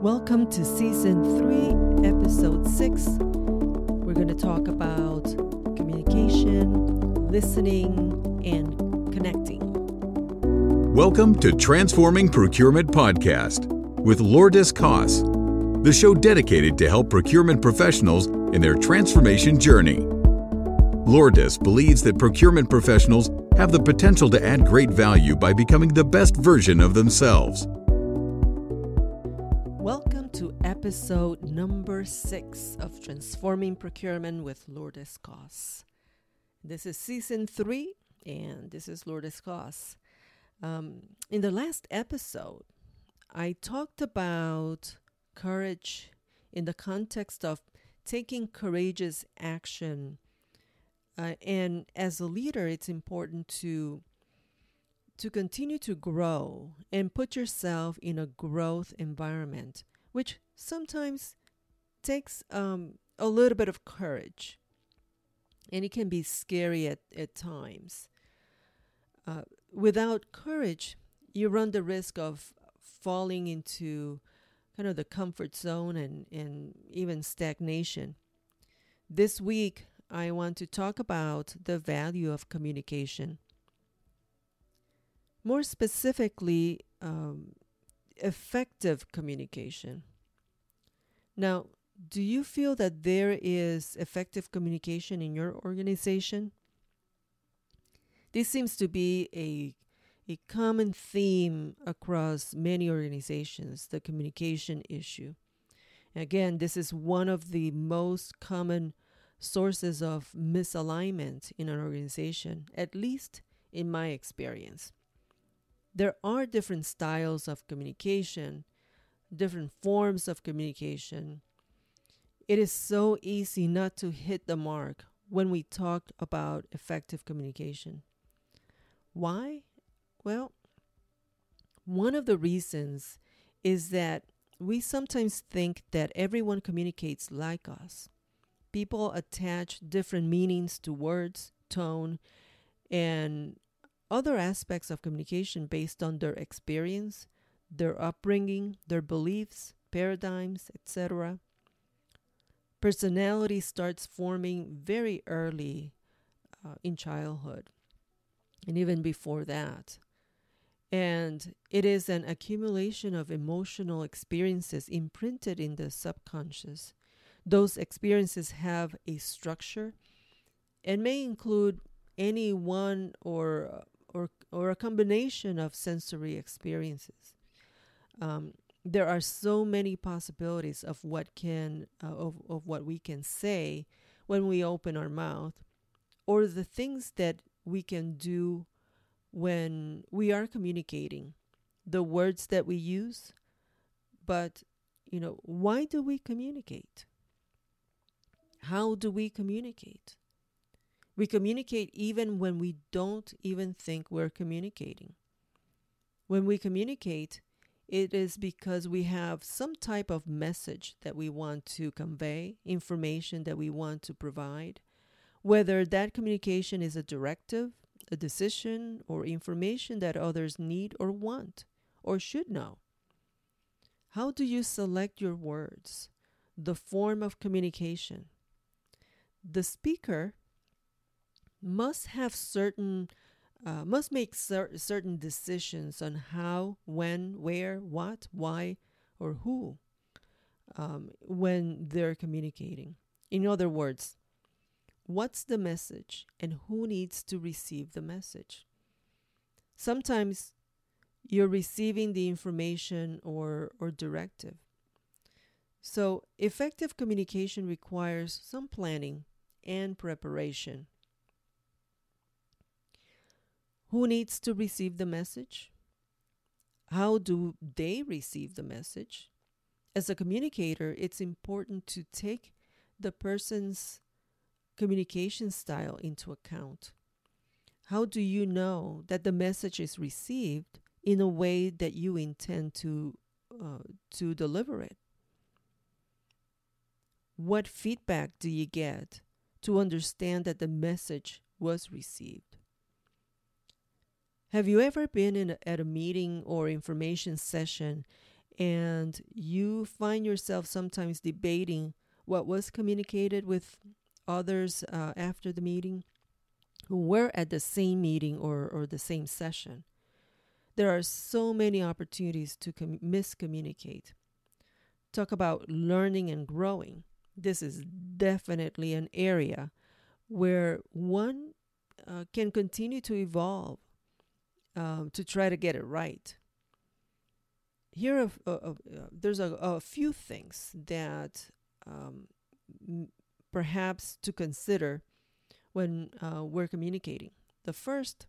Welcome to season three, episode six. We're going to talk about communication, listening, and connecting. Welcome to Transforming Procurement Podcast with Lourdes Koss, the show dedicated to help procurement professionals in their transformation journey. Lourdes believes that procurement professionals have the potential to add great value by becoming the best version of themselves. Welcome to episode number six of Transforming Procurement with Lourdes Koss. This is season three, and this is Lourdes Koss. Um, in the last episode, I talked about courage in the context of taking courageous action. Uh, and as a leader, it's important to to continue to grow and put yourself in a growth environment, which sometimes takes um, a little bit of courage. And it can be scary at, at times. Uh, without courage, you run the risk of falling into kind of the comfort zone and, and even stagnation. This week, I want to talk about the value of communication. More specifically, um, effective communication. Now, do you feel that there is effective communication in your organization? This seems to be a a common theme across many organizations, the communication issue. Again, this is one of the most common sources of misalignment in an organization, at least in my experience. There are different styles of communication, different forms of communication. It is so easy not to hit the mark when we talk about effective communication. Why? Well, one of the reasons is that we sometimes think that everyone communicates like us. People attach different meanings to words, tone, and other aspects of communication based on their experience, their upbringing, their beliefs, paradigms, etc. Personality starts forming very early uh, in childhood and even before that. And it is an accumulation of emotional experiences imprinted in the subconscious. Those experiences have a structure and may include any one or or or a combination of sensory experiences. Um, there are so many possibilities of what can uh, of, of what we can say when we open our mouth or the things that we can do when we are communicating, the words that we use, but you know, why do we communicate? How do we communicate? We communicate even when we don't even think we're communicating. When we communicate, it is because we have some type of message that we want to convey, information that we want to provide, whether that communication is a directive, a decision, or information that others need or want or should know. How do you select your words? The form of communication. The speaker must have certain uh, must make cer- certain decisions on how, when, where, what, why, or who um, when they're communicating. In other words, what's the message and who needs to receive the message? Sometimes you're receiving the information or, or directive. So, effective communication requires some planning and preparation. Who needs to receive the message? How do they receive the message? As a communicator, it's important to take the person's communication style into account. How do you know that the message is received in a way that you intend to uh, to deliver it? What feedback do you get to understand that the message was received? Have you ever been in a, at a meeting or information session and you find yourself sometimes debating what was communicated with others uh, after the meeting who were at the same meeting or, or the same session. There are so many opportunities to com- miscommunicate. Talk about learning and growing. This is definitely an area where one uh, can continue to evolve um, to try to get it right. Here, are, uh, uh, there's a, a, few things that um, m- perhaps to consider when uh, we're communicating. The first,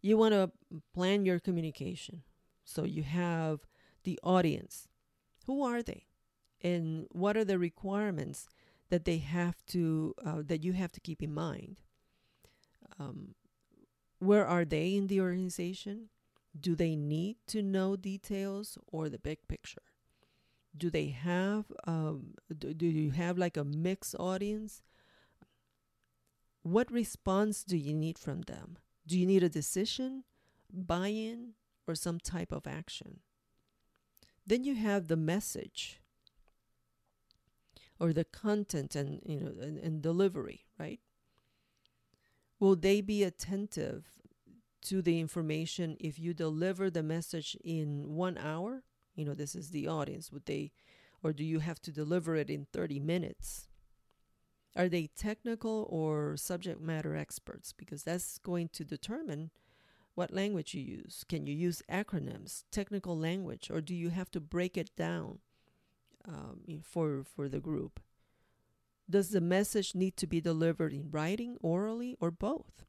you want to plan your communication. So you have the audience. Who are they? And what are the requirements that they have to, uh, that you have to keep in mind? Um, where are they in the organization? Do they need to know details or the big picture? Do they have, um, do, do you have like a mixed audience? What response do you need from them? Do you need a decision, buy in, or some type of action? Then you have the message or the content and you know and, and delivery, right? Will they be attentive to the information if you deliver the message in one hour? You know, this is the audience. Would they, or do you have to deliver it in 30 minutes? Are they technical or subject matter experts? Because that's going to determine what language you use. Can you use acronyms, technical language, or do you have to break it down um, for for the group? Does the message need to be delivered in writing, orally, or both?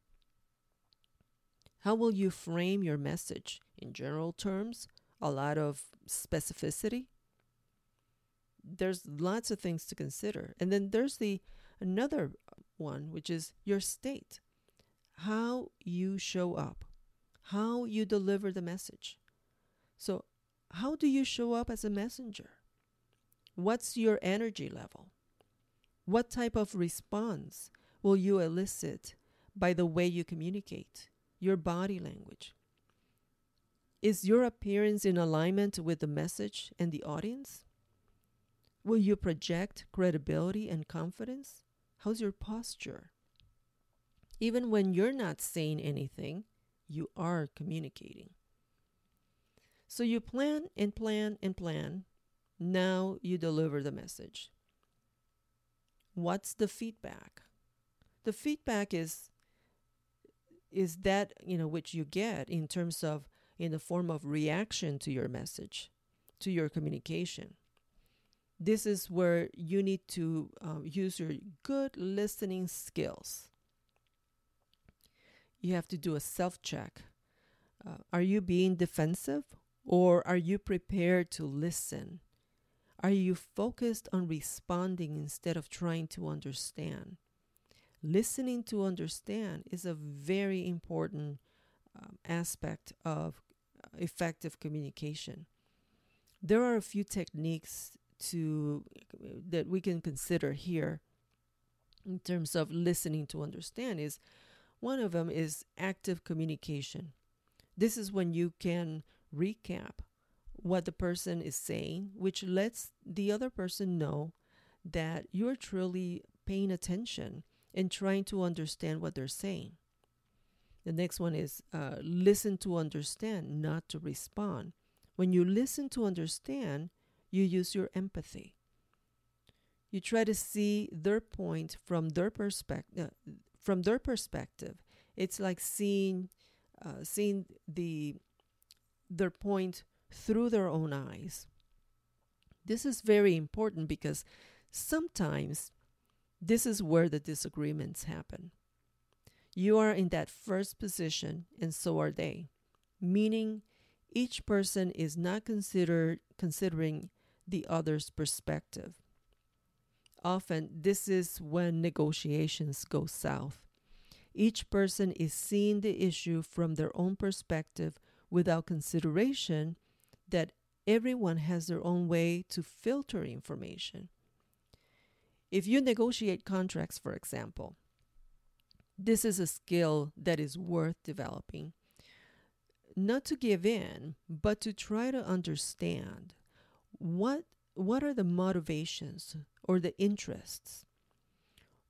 How will you frame your message? In general terms, a lot of specificity. There's lots of things to consider. And then there's the another one, which is your state. How you show up, how you deliver the message. So, how do you show up as a messenger? What's your energy level? What type of response will you elicit by the way you communicate, your body language? Is your appearance in alignment with the message and the audience? Will you project credibility and confidence? How's your posture? Even when you're not saying anything, you are communicating. So you plan and plan and plan. Now you deliver the message. What's the feedback? The feedback is is that, you know, which you get in terms of in the form of reaction to your message, to your communication. This is where you need to um, use your good listening skills. You have to do a self check. Uh, are you being defensive or are you prepared to listen? Are you focused on responding instead of trying to understand? Listening to understand is a very important um, aspect of uh, effective communication. There are a few techniques to that we can consider here in terms of listening to understand is one of them is active communication. This is when you can recap what the person is saying, which lets the other person know that you're truly paying attention and trying to understand what they're saying. The next one is uh, listen to understand, not to respond. When you listen to understand, you use your empathy. You try to see their point from their perspective. Uh, from their perspective, it's like seeing, uh, seeing the their point through their own eyes. This is very important because sometimes this is where the disagreements happen. You are in that first position, and so are they, meaning each person is not considered considering the other's perspective. Often, this is when negotiations go south. Each person is seeing the issue from their own perspective without consideration that everyone has their own way to filter information. If you negotiate contracts, for example, this is a skill that is worth developing. not to give in, but to try to understand what what are the motivations or the interests?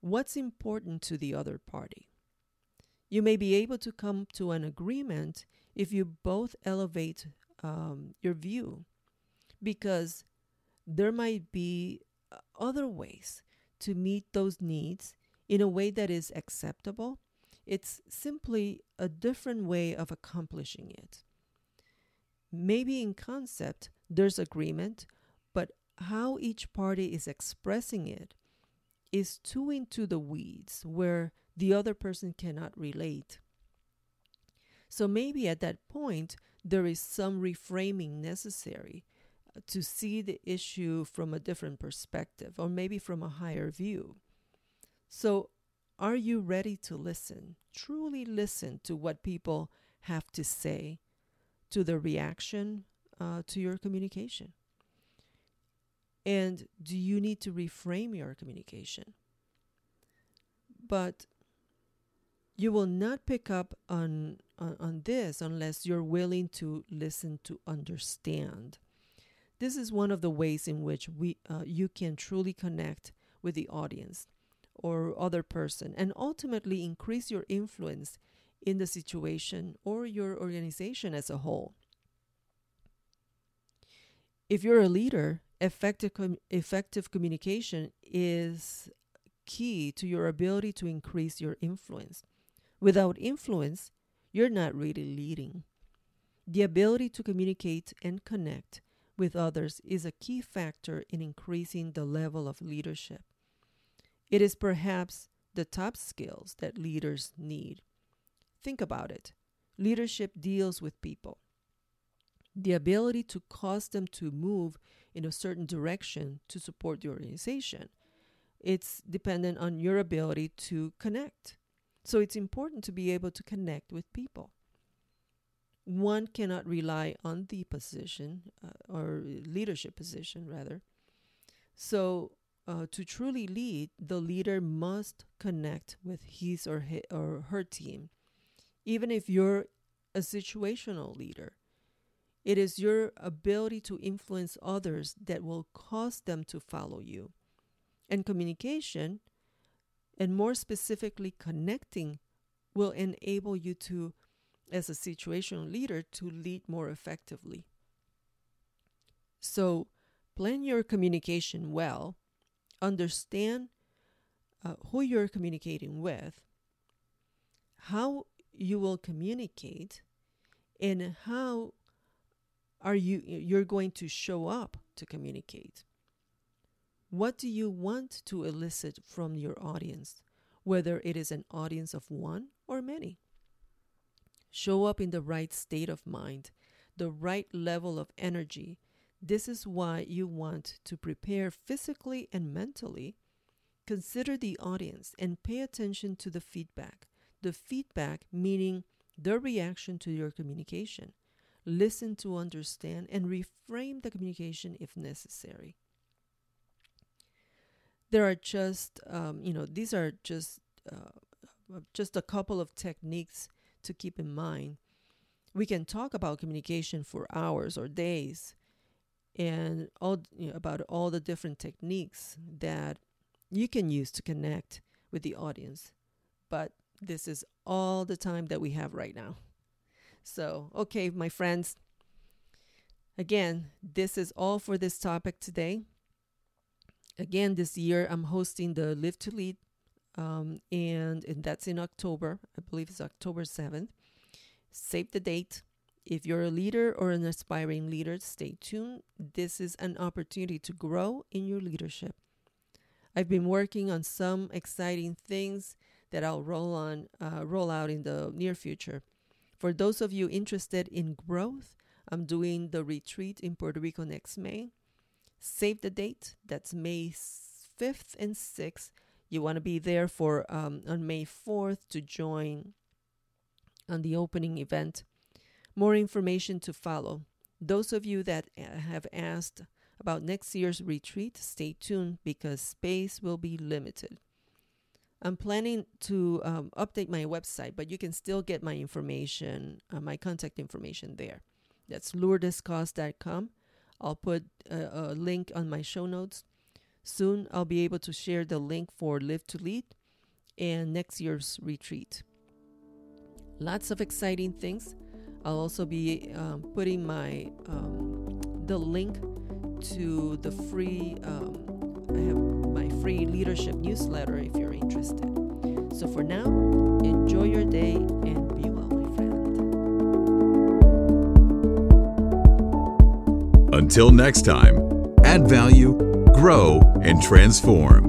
What's important to the other party? You may be able to come to an agreement if you both elevate um, your view, because there might be uh, other ways to meet those needs in a way that is acceptable. It's simply a different way of accomplishing it. Maybe in concept, there's agreement, but how each party is expressing it is too into the weeds where the other person cannot relate. So maybe at that point, there is some reframing necessary uh, to see the issue from a different perspective or maybe from a higher view. So, are you ready to listen? Truly listen to what people have to say, to the reaction uh, to your communication? And do you need to reframe your communication? But you will not pick up on, on, on this unless you're willing to listen to understand. This is one of the ways in which we uh, you can truly connect with the audience or other person and ultimately increase your influence in the situation or your organization as a whole. If you're a leader, effective com- effective communication is key to your ability to increase your influence. Without influence, you're not really leading. The ability to communicate and connect with others is a key factor in increasing the level of leadership. It is perhaps the top skills that leaders need. Think about it. Leadership deals with people. The ability to cause them to move in a certain direction to support the organization. It's dependent on your ability to connect. So it's important to be able to connect with people. One cannot rely on the position uh, or leadership position, rather. So uh, to truly lead, the leader must connect with his or, his or her team. Even if you're a situational leader, it is your ability to influence others that will cause them to follow you. And communication, and more specifically, connecting, will enable you to, as a situational leader, to lead more effectively. So, plan your communication well understand uh, who you're communicating with, how you will communicate, and how are you you're going to show up to communicate. What do you want to elicit from your audience, whether it is an audience of one or many? Show up in the right state of mind, the right level of energy, this is why you want to prepare physically and mentally. Consider the audience and pay attention to the feedback. The feedback meaning the reaction to your communication. Listen to understand and reframe the communication if necessary. There are just, um, you know, these are just uh, just a couple of techniques to keep in mind. We can talk about communication for hours or days, and all you know, about all the different techniques that you can use to connect with the audience. But this is all the time that we have right now. So, okay, my friends, again, this is all for this topic today. Again, this year I'm hosting the Live to Lead, um, and, and that's in October. I believe it's October 7th. Save the date. If you're a leader or an aspiring leader, stay tuned. This is an opportunity to grow in your leadership. I've been working on some exciting things that I'll roll on uh, roll out in the near future. For those of you interested in growth, I'm doing the retreat in Puerto Rico next May. Save the date. That's May 5th and 6th. You want to be there for um, on May 4th to join on the opening event. More information to follow. Those of you that uh, have asked about next year's retreat, stay tuned because space will be limited. I'm planning to um, update my website, but you can still get my information, uh, my contact information there. That's lourdeskoss.com. I'll put a, a link on my show notes. Soon, I'll be able to share the link for Live to Lead and next year's retreat. Lots of exciting things. I'll also be um, putting my um, the link to the free. Um, I have my free leadership newsletter if you're interested. So for now, enjoy your day Until next time, add value, grow, and transform.